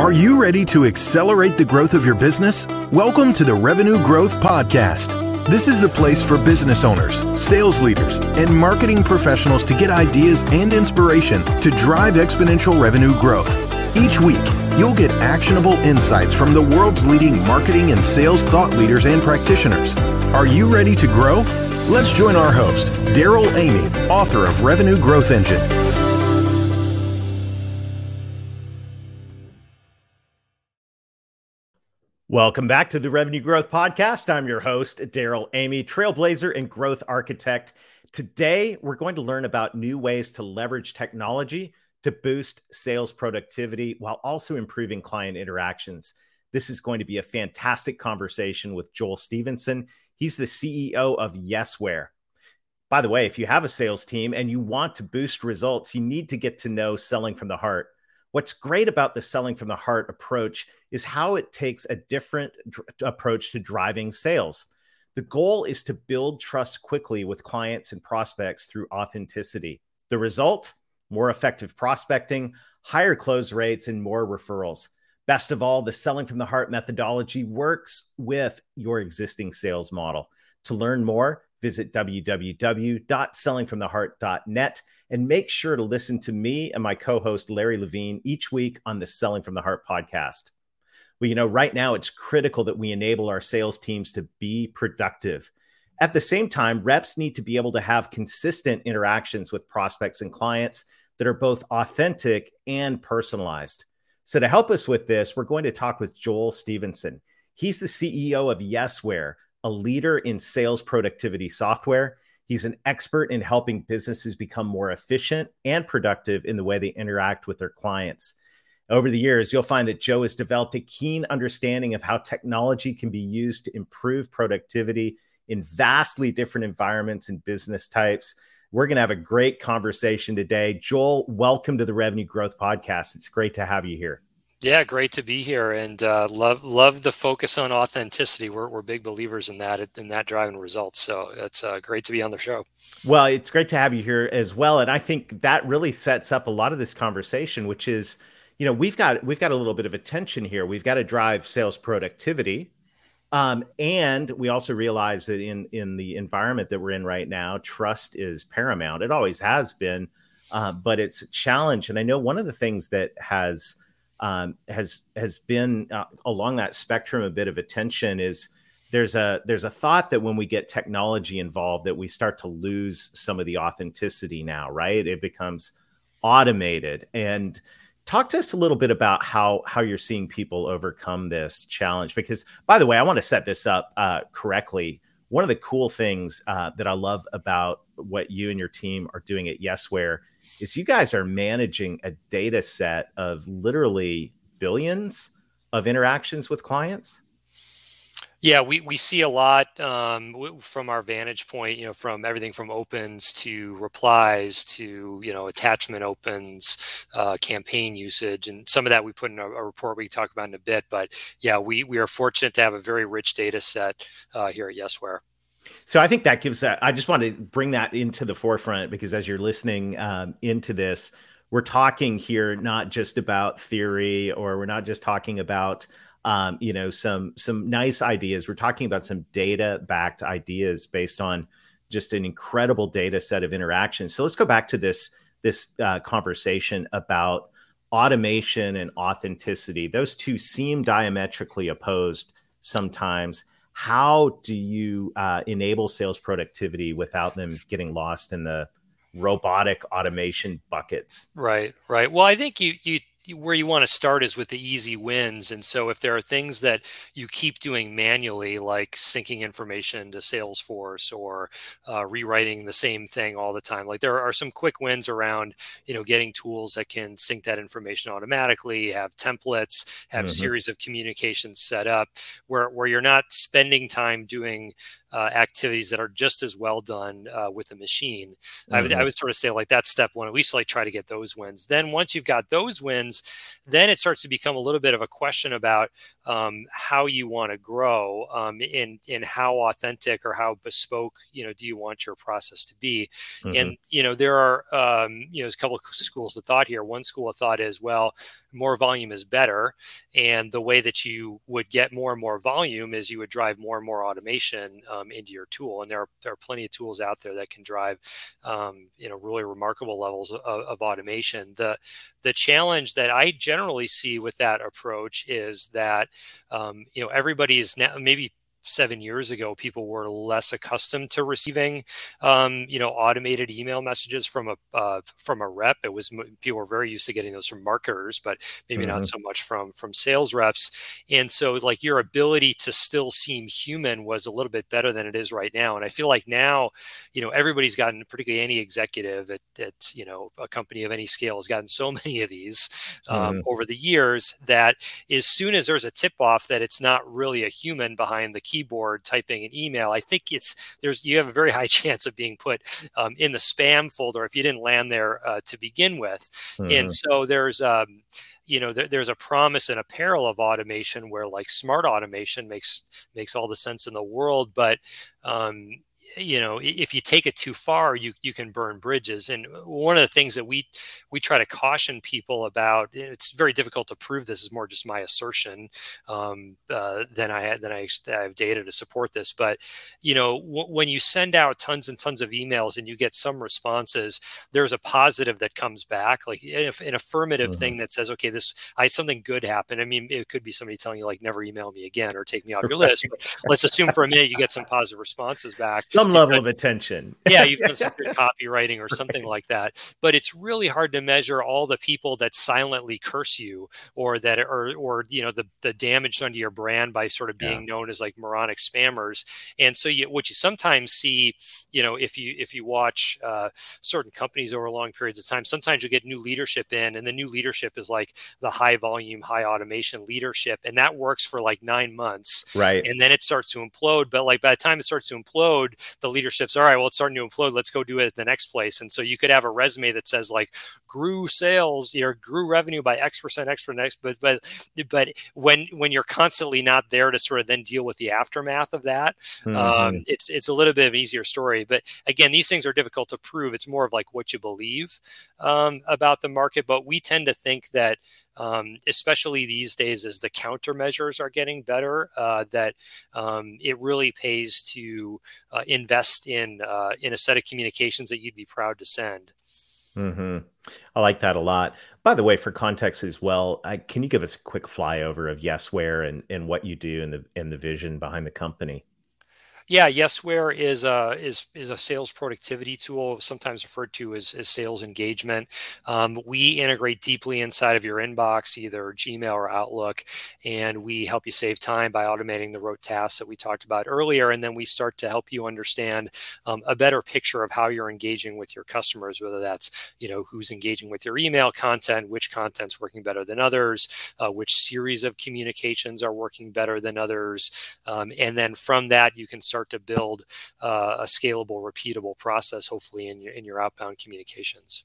Are you ready to accelerate the growth of your business? Welcome to the Revenue Growth Podcast. This is the place for business owners, sales leaders, and marketing professionals to get ideas and inspiration to drive exponential revenue growth. Each week, you'll get actionable insights from the world's leading marketing and sales thought leaders and practitioners. Are you ready to grow? Let's join our host, Darrell Amy, author of Revenue Growth Engine. Welcome back to the Revenue Growth Podcast. I'm your host, Darrell Amy, trailblazer and growth architect. Today, we're going to learn about new ways to leverage technology to boost sales productivity while also improving client interactions. This is going to be a fantastic conversation with Joel Stevenson. He's the CEO of Yesware. By the way, if you have a sales team and you want to boost results, you need to get to know selling from the heart. What's great about the selling from the heart approach is how it takes a different dr- approach to driving sales. The goal is to build trust quickly with clients and prospects through authenticity. The result? More effective prospecting, higher close rates, and more referrals. Best of all, the selling from the heart methodology works with your existing sales model. To learn more, visit www.sellingfromtheheart.net and make sure to listen to me and my co host, Larry Levine, each week on the Selling from the Heart podcast. Well, you know, right now it's critical that we enable our sales teams to be productive. At the same time, reps need to be able to have consistent interactions with prospects and clients that are both authentic and personalized. So, to help us with this, we're going to talk with Joel Stevenson. He's the CEO of Yesware, a leader in sales productivity software. He's an expert in helping businesses become more efficient and productive in the way they interact with their clients. Over the years, you'll find that Joe has developed a keen understanding of how technology can be used to improve productivity in vastly different environments and business types. We're going to have a great conversation today. Joel, welcome to the Revenue Growth Podcast. It's great to have you here. Yeah, great to be here, and uh, love love the focus on authenticity. We're, we're big believers in that in that driving results. So it's uh, great to be on the show. Well, it's great to have you here as well, and I think that really sets up a lot of this conversation, which is you know we've got we've got a little bit of attention here we've got to drive sales productivity um, and we also realize that in in the environment that we're in right now trust is paramount it always has been uh, but it's a challenge and i know one of the things that has um, has has been uh, along that spectrum a bit of attention is there's a there's a thought that when we get technology involved that we start to lose some of the authenticity now right? It becomes automated. And talk to us a little bit about how how you're seeing people overcome this challenge because by the way i want to set this up uh, correctly. One of the cool things uh, that i love about what you and your team are doing at yesware is you guys are managing a data set of literally billions of interactions with clients yeah, we, we see a lot um, from our vantage point, you know, from everything from opens to replies to, you know, attachment opens, uh, campaign usage. And some of that we put in a, a, report we talk about in a bit. But yeah, we, we are fortunate to have a very rich data set uh, here at Yesware. So I think that gives that. I just want to bring that into the forefront because as you're listening um, into this, we're talking here not just about theory or we're not just talking about um, you know some some nice ideas. We're talking about some data backed ideas based on just an incredible data set of interactions so let's go back to this this uh, conversation about automation and authenticity. Those two seem diametrically opposed sometimes how do you uh, enable sales productivity without them getting lost in the robotic automation buckets? Right right. Well i think you you where you want to start is with the easy wins. And so if there are things that you keep doing manually, like syncing information to Salesforce or uh, rewriting the same thing all the time, like there are some quick wins around, you know, getting tools that can sync that information automatically, have templates, have mm-hmm. series of communications set up where, where you're not spending time doing uh, activities that are just as well done uh, with a machine. Mm-hmm. I, would, I mm-hmm. would sort of say like that's step one. At least like try to get those wins. Then once you've got those wins, then it starts to become a little bit of a question about um, how you want to grow um, in in how authentic or how bespoke you know do you want your process to be. Mm-hmm. And you know there are um, you know there's a couple of schools of thought here. One school of thought is well more volume is better, and the way that you would get more and more volume is you would drive more and more automation um, into your tool. And there are there are plenty of tools out there that can drive um, you know really remarkable levels of, of automation. The the challenge that I generally see with that approach is that um, you know everybody is now maybe seven years ago, people were less accustomed to receiving, um, you know, automated email messages from a uh, from a rep. It was people were very used to getting those from marketers, but maybe mm-hmm. not so much from from sales reps. And so, like your ability to still seem human was a little bit better than it is right now. And I feel like now, you know, everybody's gotten, particularly any executive at, at you know a company of any scale, has gotten so many of these um, mm-hmm. over the years that as soon as there's a tip off that it's not really a human behind the keyboard typing an email, I think it's there's you have a very high chance of being put um, in the spam folder if you didn't land there uh, to begin with. Mm-hmm. And so there's um, you know there, there's a promise and a peril of automation where like smart automation makes makes all the sense in the world, but um, you know if you take it too far you you can burn bridges. And one of the things that we we try to caution people about it's very difficult to prove this is more just my assertion um, uh, than i than I, I, have data to support this. But you know w- when you send out tons and tons of emails and you get some responses there's a positive that comes back. Like an affirmative mm-hmm. thing that says okay this i something good happened. I mean it could be somebody telling you like never email me again or take me off your list. Let's assume for a minute you get some positive responses back some level of attention. yeah, you've done some good copywriting or something like that. But it's really hard to measure all the people that silently curse you or that or or you know the the damage done to your brand by sort of being yeah. known as like moronic spammers. And so you what you sometimes see, you know, if you if you watch uh, certain companies over long periods of time, sometimes you get new leadership in, and the new leadership is like the high volume, high automation leadership, and that works for like nine months, right? And then it starts to implode. But like by the time it starts to implode, the leadership's all right well it's starting to implode let's go do it at the next place. And so you could have a resume that says like grew sales or grew revenue by x percent x percent x but but but when when you're constantly not there to sort of then deal with the aftermath of that um, mm-hmm. um, it's it's a little bit of an easier story. But again these things are difficult to prove. It's more of like what you believe um, about the market. But we tend to think that um, especially these days as the countermeasures are getting better, uh, that um, it really pays to uh, invest in uh, in a set of communications that you'd be proud to send. Mm-hmm. I like that a lot. By the way, for context as well, I, can you give us a quick flyover of Yesware and, and what you do and the and the vision behind the company? Yeah, Yesware is a is is a sales productivity tool, sometimes referred to as, as sales engagement. Um, we integrate deeply inside of your inbox, either Gmail or Outlook, and we help you save time by automating the rote tasks that we talked about earlier. And then we start to help you understand um, a better picture of how you're engaging with your customers, whether that's you know who's engaging with your email content, which content's working better than others, uh, which series of communications are working better than others, um, and then from that you can start start to build uh, a scalable, repeatable process, hopefully in your in your outbound communications.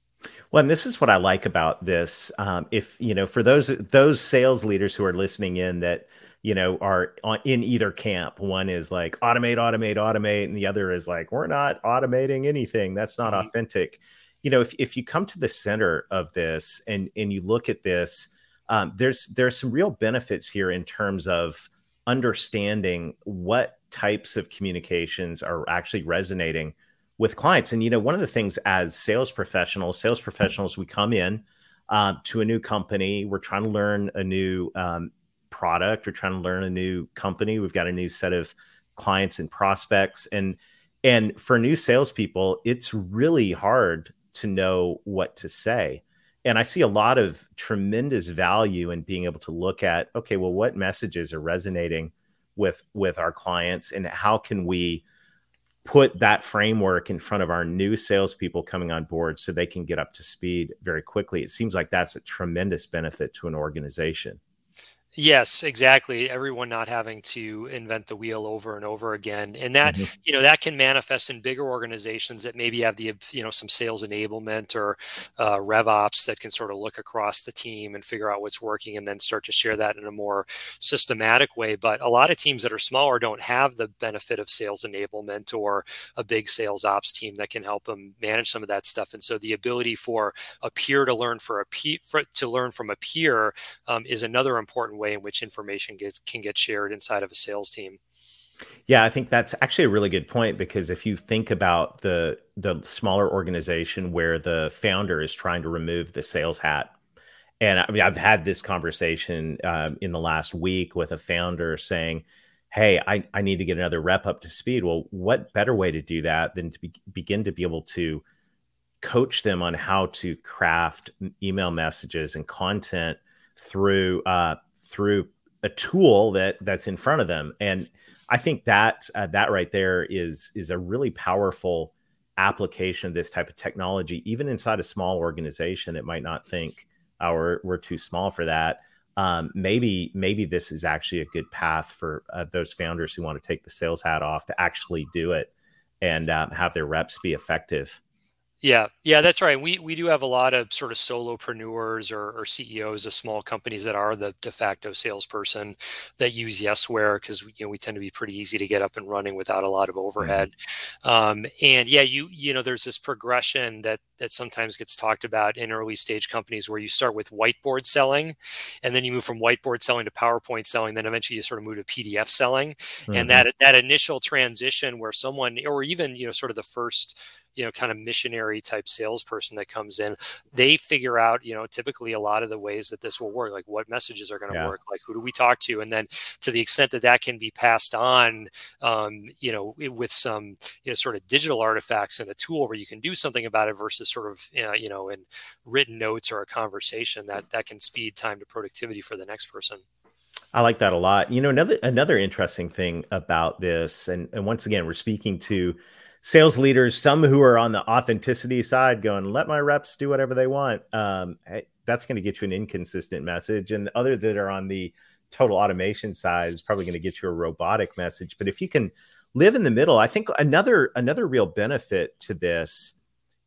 Well, and this is what I like about this. Um, if you know, for those those sales leaders who are listening in that you know are on, in either camp, one is like automate, automate, automate, and the other is like we're not automating anything. That's not mm-hmm. authentic. You know, if if you come to the center of this and and you look at this, um, there's there's some real benefits here in terms of understanding what types of communications are actually resonating with clients. And you know, one of the things as sales professionals, sales professionals, we come in uh, to a new company, we're trying to learn a new um, product, we're trying to learn a new company. We've got a new set of clients and prospects, and and for new salespeople, it's really hard to know what to say. And I see a lot of tremendous value in being able to look at, okay, well, what messages are resonating with with our clients and how can we put that framework in front of our new salespeople coming on board so they can get up to speed very quickly. It seems like that's a tremendous benefit to an organization. Yes, exactly. Everyone not having to invent the wheel over and over again. And that, mm-hmm. you know, that can manifest in bigger organizations that maybe have the, you know, some sales enablement or uh, rev ops that can sort of look across the team and figure out what's working and then start to share that in a more systematic way. But a lot of teams that are smaller don't have the benefit of sales enablement or a big sales ops team that can help them manage some of that stuff. And so the ability for a peer to learn for a peer, to learn from a peer um, is another important way way in which information gets, can get shared inside of a sales team. Yeah, I think that's actually a really good point because if you think about the the smaller organization where the founder is trying to remove the sales hat, and I mean I've had this conversation um, in the last week with a founder saying, "Hey, I I need to get another rep up to speed." Well, what better way to do that than to be, begin to be able to coach them on how to craft email messages and content through uh, through a tool that that's in front of them. And i think that uh, that right there is is a really powerful application of this type of technology even inside a small organization that might not think oh, we're, we're too small for that. Um, maybe maybe this is actually a good path for uh, those founders who want to take the sales hat off to actually do it and um, have their reps be effective yeah, yeah, that's right. We we do have a lot of sort of solopreneurs or, or CEOs of small companies that are the de facto salesperson that use Yesware because you know we tend to be pretty easy to get up and running without a lot of mm-hmm. overhead. Mm-hmm. Um, and yeah, you you know there's this progression that that sometimes gets talked about in early stage companies where you start with whiteboard selling, and then you move from whiteboard selling to PowerPoint selling, then eventually you sort of move to PDF selling, mm-hmm. and that that initial transition where someone or even you know sort of the first you know kind of missionary type salesperson that comes in they figure out you know typically a lot of the ways that this will work like what messages are going to yeah. work like who do we talk to and then to the extent that that can be passed on um, you know with some you know sort of digital artifacts and a tool where you can do something about it versus sort of uh, you know in written notes or a conversation that that can speed time to productivity for the next person I like that a lot. You know, another another interesting thing about this, and, and once again, we're speaking to sales leaders, some who are on the authenticity side, going, "Let my reps do whatever they want." Um, that's going to get you an inconsistent message, and other that are on the total automation side is probably going to get you a robotic message. But if you can live in the middle, I think another another real benefit to this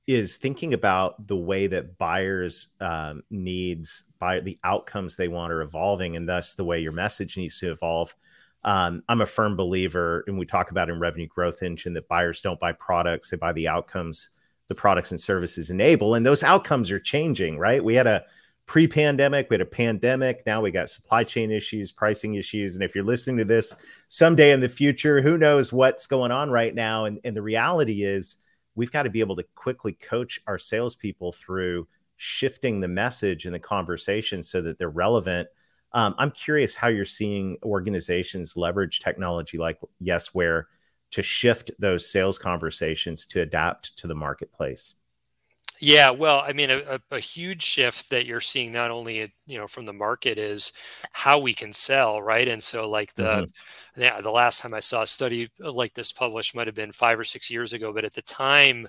is thinking about the way that buyers um, needs by the outcomes they want are evolving and thus the way your message needs to evolve um, I'm a firm believer, and we talk about in revenue growth engine that buyers don't buy products; they buy the outcomes the products and services enable, and those outcomes are changing. Right? We had a pre-pandemic, we had a pandemic. Now we got supply chain issues, pricing issues, and if you're listening to this someday in the future, who knows what's going on right now? And, and the reality is, we've got to be able to quickly coach our salespeople through shifting the message and the conversation so that they're relevant um, I'm curious how you're seeing organizations leverage technology like Yesware to shift those sales conversations to adapt to the marketplace. Yeah, well, I mean, a, a, huge shift that you're seeing not only you know from the market is how we can sell, right? And so, like the mm-hmm. yeah, the last time I saw a study like this published might have been five or six years ago, but at the time,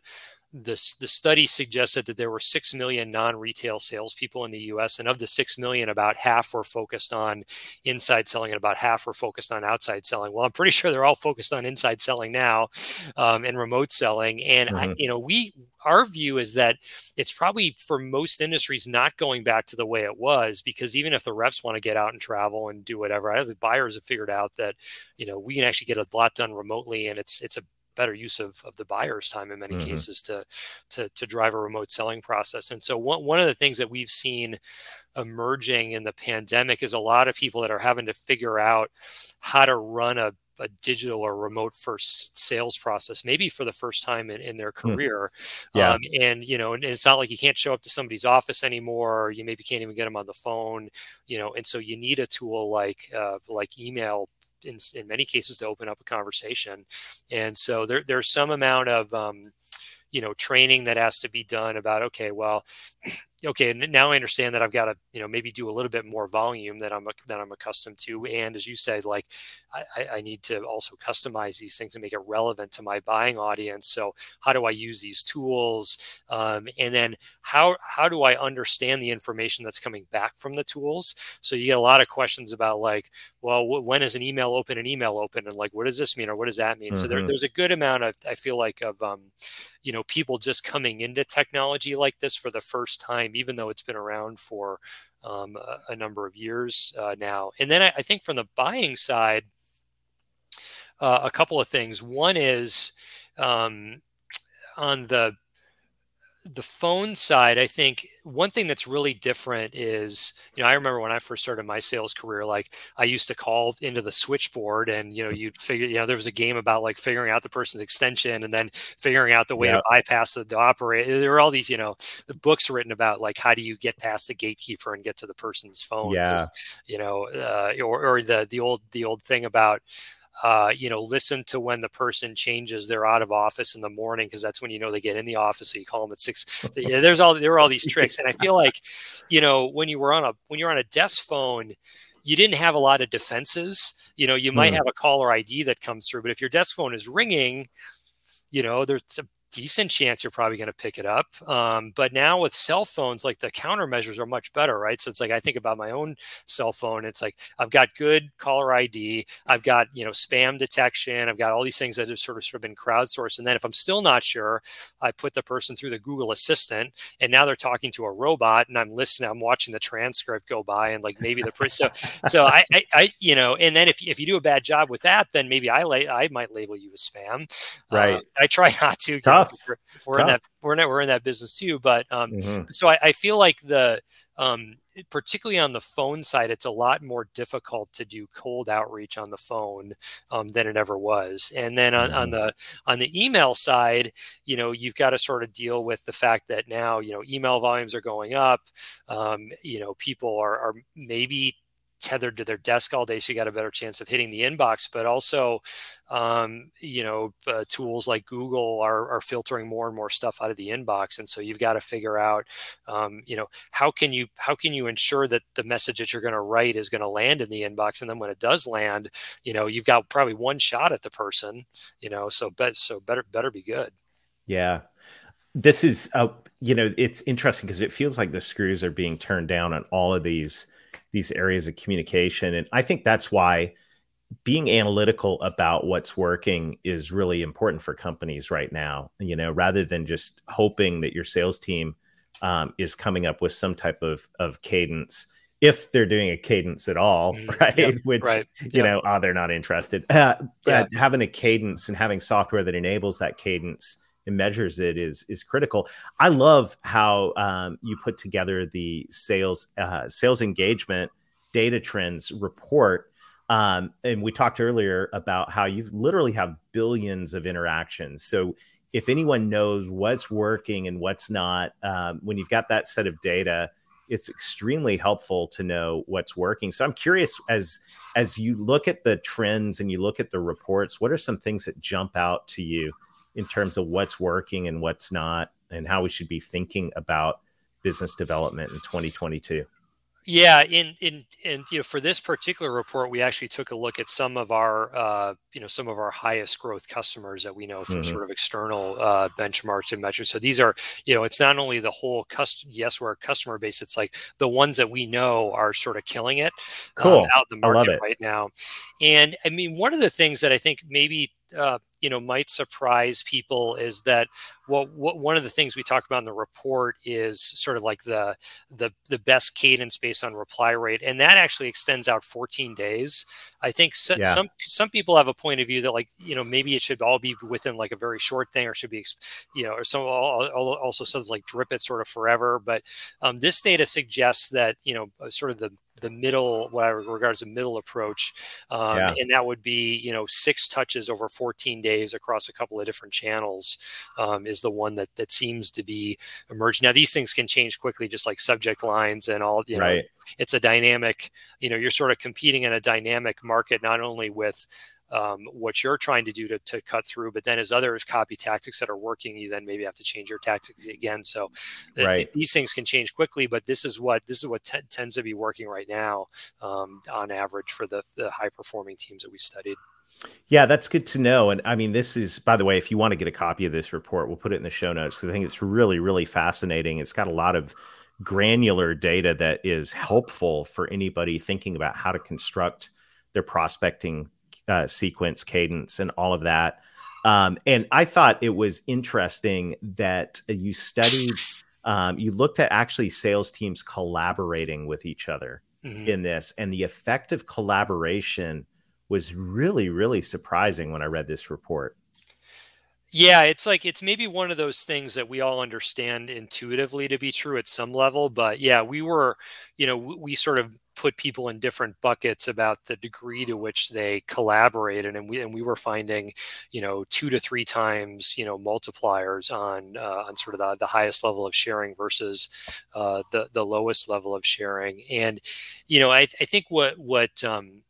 the, the study suggested that there were 6 million non-retail salespeople in the US. And of the 6 million, about half were focused on inside selling and about half were focused on outside selling. Well, I'm pretty sure they're all focused on inside selling now um, and remote selling. And, mm-hmm. I, you know, we, our view is that it's probably for most industries not going back to the way it was because even if the reps want to get out and travel and do whatever, I the buyers have figured out that, you know, we can actually get a lot done remotely and it's, it's a better use of, of the buyer's time in many mm-hmm. cases to, to, to drive a remote selling process. And so one, one of the things that we've seen emerging in the pandemic is a lot of people that are having to figure out how to run a a digital or remote first sales process, maybe for the first time in, in their hmm. career. Yeah. Um, and, you know, and it's not like you can't show up to somebody's office anymore. You maybe can't even get them on the phone, you know, and so you need a tool like, uh, like email in, in many cases to open up a conversation. And so there, there's some amount of, um, you know, training that has to be done about, okay, well, okay, and now I understand that I've got to, you know, maybe do a little bit more volume that I'm that I'm accustomed to. And as you said, like I, I need to also customize these things and make it relevant to my buying audience. So how do I use these tools? Um, and then how how do I understand the information that's coming back from the tools? So you get a lot of questions about like, well, when is an email open an email open, and like, what does this mean or what does that mean? Mm-hmm. So there, mm-hmm. there's a good amount of I feel like of um, you know people just coming into technology like this for the first time even though it's been around for um, a, a, number of years uh, now. And then I, I, think from the buying side uh, a couple of things. One is um, on the the phone side, I think one thing that's really different is, you know, I remember when I first started my sales career, like I used to call into the switchboard and, you know, you'd figure, you know, there was a game about like figuring out the person's extension and then figuring out the way to bypass the, the operator. There were all these, you know, books written about like how do you get past the gatekeeper and get to the person's phone. Yeah. You know, uh, or, or the, the old, the old thing about, uh, you know, listen to when the person changes they're out of office in the morning because that's when you know they get in the office. So you call them at six. There's all there are all these tricks, and I feel like, you know, when you were on a when you're on a desk phone, you didn't have a lot of defenses. You know, you might mm. have a caller ID that comes through, but if your desk phone is ringing, you know, there's a decent chance you're probably going to pick it up. Um, but now with cell phones, like the countermeasures are much better, right? So it's like I think about my own cell phone. It's like I've got good caller ID, I've got you know spam detection, I've got all these things that have sort of sort of been crowdsourced. And then if I'm still not sure, I put the person through the Google Assistant, and now they're talking to a robot, and I'm listening, I'm watching the transcript go by, and like maybe the so so I, I, I you know, and then if if you do a bad job with that, then maybe I lay I might label you as spam. Right. Uh, I try not to tough. We're, we're in that we're in that we're in that business too. But um, mm-hmm. so I, I, feel like the um, particularly on the phone side, it's a lot more difficult to do cold outreach on the phone um, than it ever was. And then on, mm-hmm. on, the on the email side, you know, you've got to sort of deal with the fact that now you know email volumes are going up. Um, you know, people are, are maybe tethered to their desk all day so you got a better chance of hitting the inbox but also um, you know uh, tools like google are, are, filtering more and more stuff out of the inbox and so you've got to figure out um, you know how can you how can you ensure that the message that you're going to write is going to land in the inbox and then when it does land you know you've got probably one shot at the person you know so bet so better better be good. Yeah. This is uh, you know it's interesting because it feels like the screws are being turned down on all of these these areas of communication. And I think that's why being analytical about what's working is really important for companies right now. You know, rather than just hoping that your sales team um, is coming up with some type of of cadence, if they're doing a cadence at all, mm. Yep, Which right. you know, oh, they're not interested. Uh, yeah. having a cadence and having software that enables that cadence and measures it is is critical. I love how um, you put together the sales uh, sales engagement data trends report. Um, and we talked earlier about how you literally have billions of interactions. So if anyone knows what's working and what's not, um, when you've got that set of data, it's extremely helpful to know what's working. So I'm curious as as you look at the trends and you look at the reports, what are some things that jump out to you in terms of what's working and what's not, and how we should be thinking about business development in 2022? Yeah, in in and you know for this particular report, we actually took a look at some of our uh, you know some of our highest growth customers that we know from mm-hmm. sort of external uh, benchmarks and measures. So these are you know it's not only the whole custom Yesware a customer base, it's like the ones that we know are sort of killing it um, cool. um, out in the market right now. And I mean one of the things that I think maybe uh, you know might surprise people is that what, what one of the things we talk about in the report is sort of like the the the best cadence based on reply rate and that actually extends out 14 days i think so, yeah. some some people have a point of view that like you know maybe it should all be within like a very short thing or should be you know or some also says like drip it sort of forever but um, this data suggests that you know sort of the the middle, what I regard as a middle approach, um, yeah. and that would be you know six touches over 14 days across a couple of different channels um, is the one that that seems to be emerging. Now these things can change quickly, just like subject lines and all. You know, right. it's a dynamic. You know, you're sort of competing in a dynamic market, not only with um, what you're trying to do to, to cut through. But then as others copy tactics that are working, you then maybe have to change your tactics again. So right. th- these things can change quickly, but this is what this is what t- tends to be working right now um, on average for the, the high performing teams that we studied. Yeah, that's good to know. And I mean, this is, by the way, if you want to get a copy of this report, we'll put it in the show notes because I think it's really, really fascinating. It's got a lot of granular data that is helpful for anybody thinking about how to construct their prospecting uh, sequence, cadence, and all of that. Um, and I thought it was interesting that you studied, um, you looked at actually sales teams collaborating with each other mm-hmm. in this, and the effect of collaboration was really, really surprising when I read this report. Yeah, it's like it's maybe one of those things that we all understand intuitively to be true at some level, but yeah, we were, you know, we sort of put people in different buckets about the degree to which they collaborated, and we and we were finding, you know, two to three times, you know, multipliers on uh, on sort of the, the highest level of sharing versus uh, the the lowest level of sharing, and you know, I, I think what what um,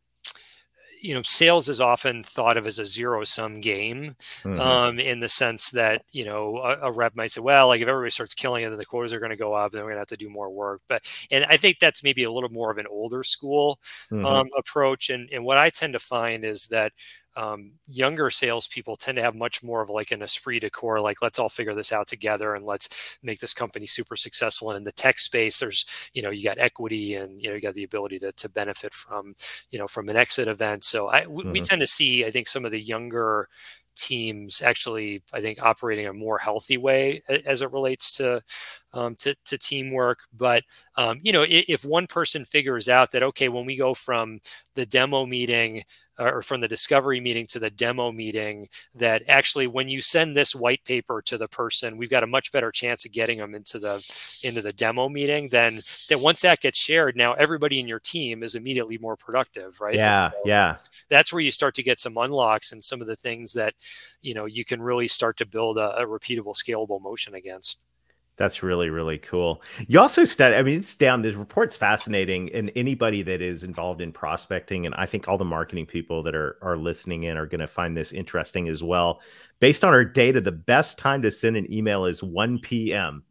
you know sales is often thought of as a zero sum game mm-hmm. um, in the sense that you know a, a, rep might say well like if everybody starts killing it then the quotas are going to go up then we're going to have to do more work but and i think that's maybe a little more of an older school mm-hmm. um, approach and and what i tend to find is that um, younger salespeople tend to have much more of like an esprit de corps, like let's all figure this out together and let's make this company super successful. And in the tech space, there's you know you got equity and you know you got the ability to to benefit from you know from an exit event. So I w- mm-hmm. we tend to see I think some of the younger teams actually I think operating a more healthy way as it relates to um, to, to, teamwork. But um, you know, if, if, one person figures out that okay, when we go from the demo meeting or from the discovery meeting to the demo meeting that actually when you send this white paper to the person we've got a much better chance of getting them into the into the demo meeting then that once that gets shared now everybody in your team is immediately more productive right? Yeah so yeah. that's where you start to get some unlocks and some of the things that you know you can really start to build a, a repeatable scalable motion against that's really, really cool. You also study, I mean, it's down, this report's fascinating. And anybody that is involved in prospecting, and I think all the marketing people that are, are listening in are going to find this interesting as well. Based on our data, the best time to send an email is 1 p.m.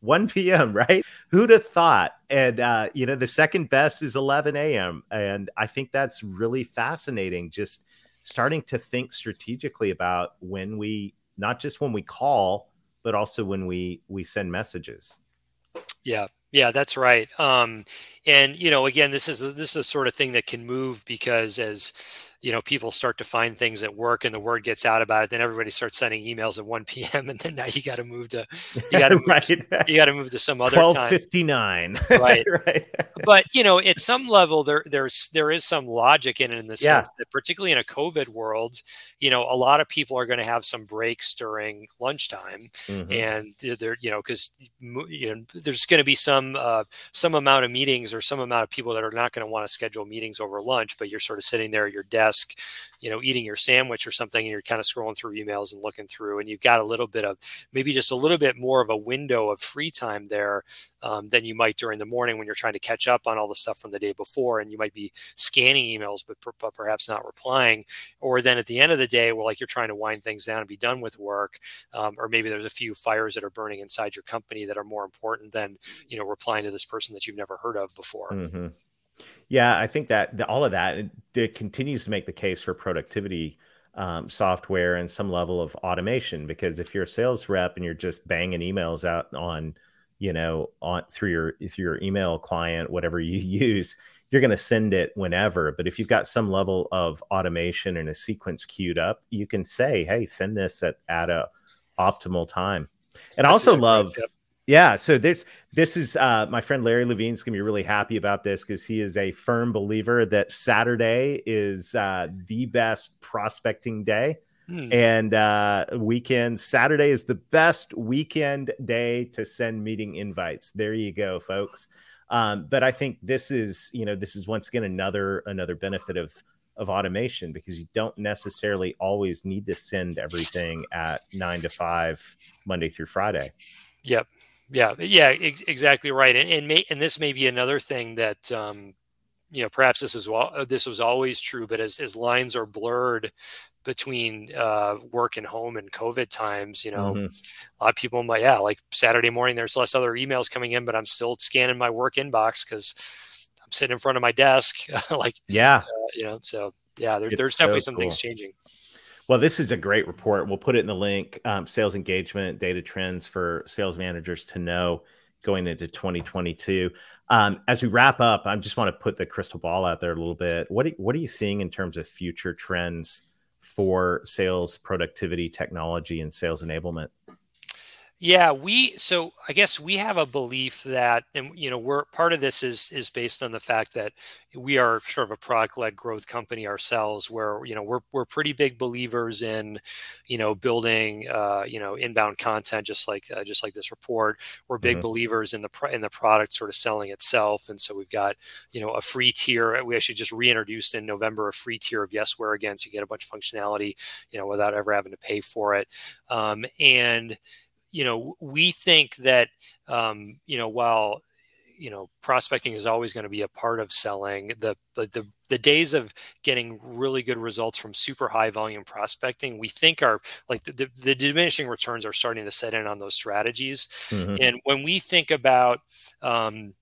1 p.m., right? Who'd have thought? And, uh, you know, the second best is 11 a.m. And I think that's really fascinating, just starting to think strategically about when we, not just when we call, but also when we we send messages. Yeah, yeah, that's right. Um, and you know, again, this is this is a sort of thing that can move because as you know people start to find things at work and the word gets out about it then everybody starts sending emails at 1 p.m and then now you got to move to you got to right. To, you got to move to some other 1259 right right but you know at some level there there's there is some logic in it in the yeah. sense that particularly in a covid world you know a lot of people are going to have some breaks during lunchtime mm-hmm. and they're you know because you know there's going to be some uh, some amount of meetings or some amount of people that are not going to want to schedule meetings over lunch but you're sort of sitting there at your desk desk, you know, eating your sandwich or something, and you're kind of scrolling through emails and looking through, and you've got a little bit of maybe just a little bit more of a window of free time there um, than you might during the morning when you're trying to catch up on all the stuff from the day before, and you might be scanning emails but, but perhaps not replying, or then at the end of the day, where like you're trying to wind things down and be done with work, um, or maybe there's a few fires that are burning inside your company that are more important than you know replying to this person that you've never heard of before. Mm-hmm. Yeah, I think that the, all of that it, it, continues to make the case for productivity um, software and some level of automation. Because if you're a sales rep and you're just banging emails out on, you know, on through your through your email client, whatever you use, you're going to send it whenever. But if you've got some level of automation and a sequence queued up, you can say, "Hey, send this at at a optimal time." And That's I also love. Yep yeah, so this this is uh, my friend Larry Levine's gonna be really happy about this because he is a firm believer that Saturday is uh, the best prospecting day, hmm. and uh, weekend Saturday is the best weekend day to send meeting invites. There you go, folks. Um, but I think this is you know this is once again another another benefit of of automation because you don't necessarily always need to send everything at nine to five Monday through Friday. Yep. Yeah, yeah, ex- exactly right. And and, may, and this may be another thing that um, you know perhaps this is well this was always true but as, as lines are blurred between uh, work and home and covid times you know mm-hmm. a lot of people might yeah like saturday morning there's less other emails coming in but i'm still scanning my work inbox because i'm sitting in front of my desk like yeah uh, you know so yeah there, there's definitely some cool. things changing well, this is a great report. We'll put it in the link um, sales engagement data trends for sales managers to know going into 2022. Um, as we wrap up, I just want to put the crystal ball out there a little bit. What, what are you seeing in terms of future trends for sales productivity, technology, and sales enablement? Yeah, we so I guess we have a belief that and you know we're part of this is is based on the fact that we are sort of a product led growth company ourselves where you know we're we're pretty big believers in you know building uh, you know inbound content just like uh, just like this report. We're big mm-hmm. believers in the in the product sort of selling itself and so we've got you know a free tier. We actually just reintroduced in November a free tier of Yesware again so you get a bunch of functionality you know without ever having to pay for it. Um, and you know, we think that, um, you know, while you know prospecting is always going to be a part of selling the, the the days of getting really good results from super high volume prospecting we think are like the, the, the diminishing returns are starting to set in on those strategies mm-hmm. and when we think about um,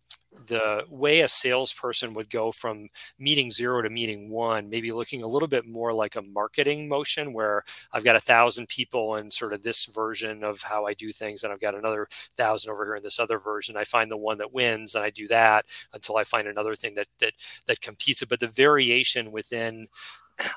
the way a salesperson would go from meeting zero to meeting one, maybe looking a little bit more like a marketing motion where I've got a thousand people in sort of this version of how I do things, and I've got another thousand over here in this other version. I find the one that wins, and I do that until I find another thing that that that competes. But the variation within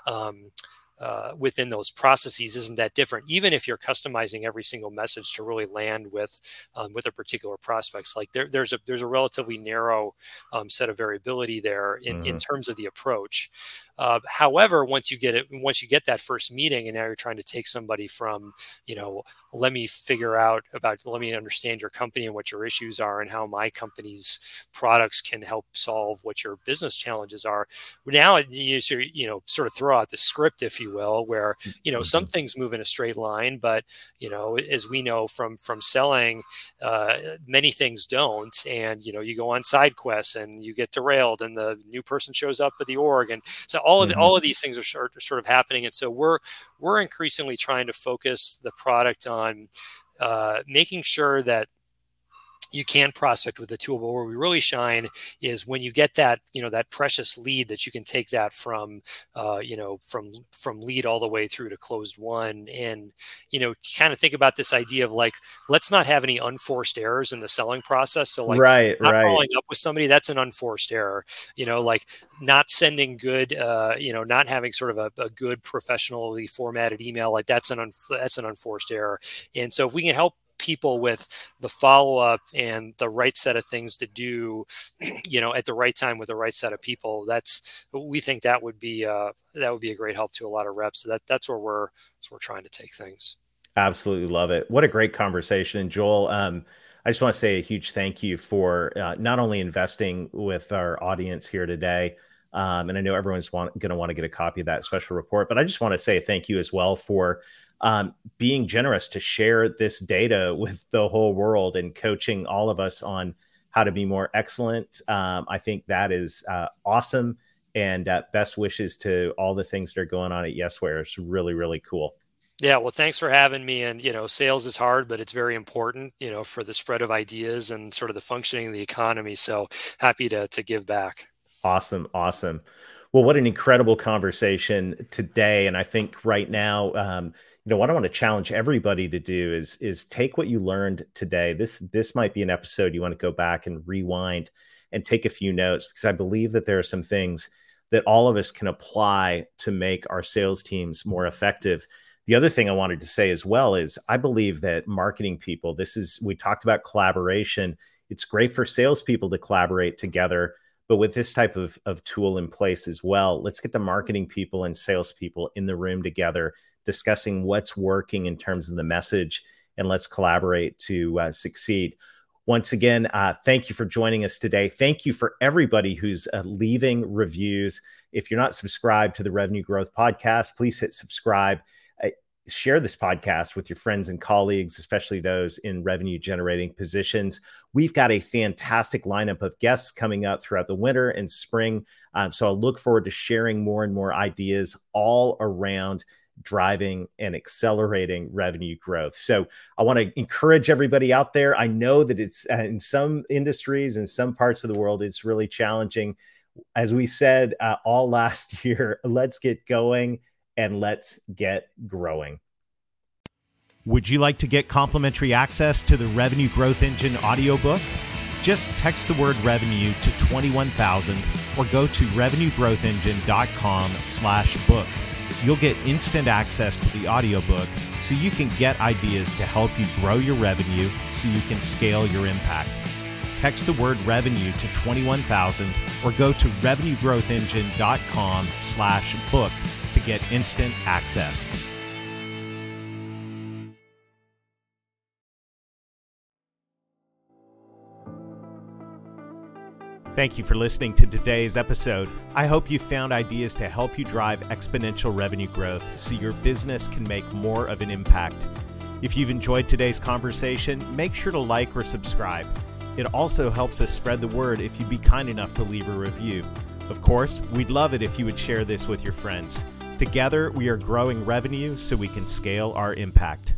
um, uh, within those processes isn't that different even if you're customizing every single message to really land with um, with a particular prospects like there, there's a there's a relatively narrow um, set of variability there in, mm-hmm. in terms of the approach uh, however, once you get it, once you get that first meeting, and now you're trying to take somebody from, you know, let me figure out about, let me understand your company and what your issues are, and how my company's products can help solve what your business challenges are. Now you you know sort of throw out the script, if you will, where you know some mm-hmm. things move in a straight line, but you know as we know from from selling, uh, many things don't, and you know you go on side quests and you get derailed, and the new person shows up at the org, and so all of the, mm-hmm. all of these things are, are sort of happening, and so we're we're increasingly trying to focus the product on uh, making sure that you can prospect with the tool but where we really shine is when you get that you know that precious lead that you can take that from uh, you know from from lead all the way through to closed won. And you know kind of think about this idea of like let's not have any unforced errors in the selling process. So like right not right. following up with somebody that's an unforced error. You know like not sending good uh, you know not having sort of a, a good professionally formatted email like that's an un- that's an unforced error. And so if we can help people with the follow up and the right set of things to do, you know, at the right time with the right set of people. That's we think that would be uh, that would be a great help to a lot of reps. So that that's where we're we're trying to take things. Absolutely love it. What a great conversation, Joel. Um, I just want to say a huge thank you for uh, not only investing with our audience here today. Um, and I know everyone's going to want to get a copy of that special report, but I just want to say thank you as well for um, being generous to share this data with the whole world and coaching all of us on how to be more excellent. Um, I think that is uh, awesome. And uh, best wishes to all the things that are going on at Yesware. It's really, really cool. Yeah, well, thanks for having me. And you know, sales is hard, but it's very important, you know, for the spread of ideas and sort of the functioning of the economy. So happy to to give back. Awesome, awesome. Well, what an incredible conversation today, and I think right now, um, you know what I want to challenge everybody to do is is take what you learned today. This this might be an episode you want to go back and rewind and take a few notes because I believe that there are some things that all of us can apply to make our sales teams more mm-hmm. effective. The other thing I wanted to say as well is I believe that marketing people, this is we talked about collaboration. It's great for salespeople to collaborate together, but with this type of, of tool in place as well, let's get the marketing people and salespeople in the room together discussing what's working in terms of the message, and let's collaborate to uh, succeed. Once again, uh, thank you for joining us today. Thank you for everybody who's uh, leaving reviews. If you're not subscribed to the Revenue Growth Podcast, please hit subscribe. Uh, share this podcast with your friends and colleagues, especially those in revenue generating positions. We've got a fantastic lineup of guests coming up throughout the winter and spring. Um, so I look forward to sharing more and more ideas all around driving and accelerating revenue growth. So I want to encourage everybody out there. I know that it's uh, in some industries and some parts of the world, it's really challenging. As we said uh, all last year, let's get going and let's get growing. Would you like to get complimentary access to the Revenue Growth Engine audiobook? Just text the word revenue to 21000 or go to revenuegrowthengine.com slash book you'll get instant access to the audiobook so you can get ideas to help you grow your revenue so you can scale your impact. Text the word revenue to 21000 or go to revenuegrowthengine.com slash book to get instant access. Thank you for listening to today's episode. I hope you found ideas to help you drive exponential revenue growth so your business can make more of an impact. If you've enjoyed today's conversation, make sure to like or subscribe. It also helps us spread the word if you'd be kind enough to leave a review. Of course, we'd love it if you would share this with your friends. Together, we are growing revenue so we can scale our impact.